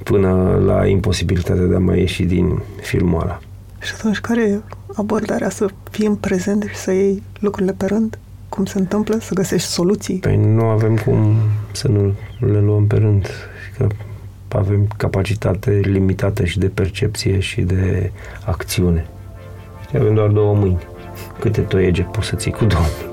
până la imposibilitatea de a mai ieși din filmul ăla. Și atunci, care e abordarea? Să fii în prezent și să iei lucrurile pe rând? Cum se întâmplă? Să găsești soluții? Păi nu avem cum să nu le luăm pe rând. Că avem capacitate limitată și de percepție și de acțiune. Și avem doar două mâini. Câte toiege poți să ții cu două?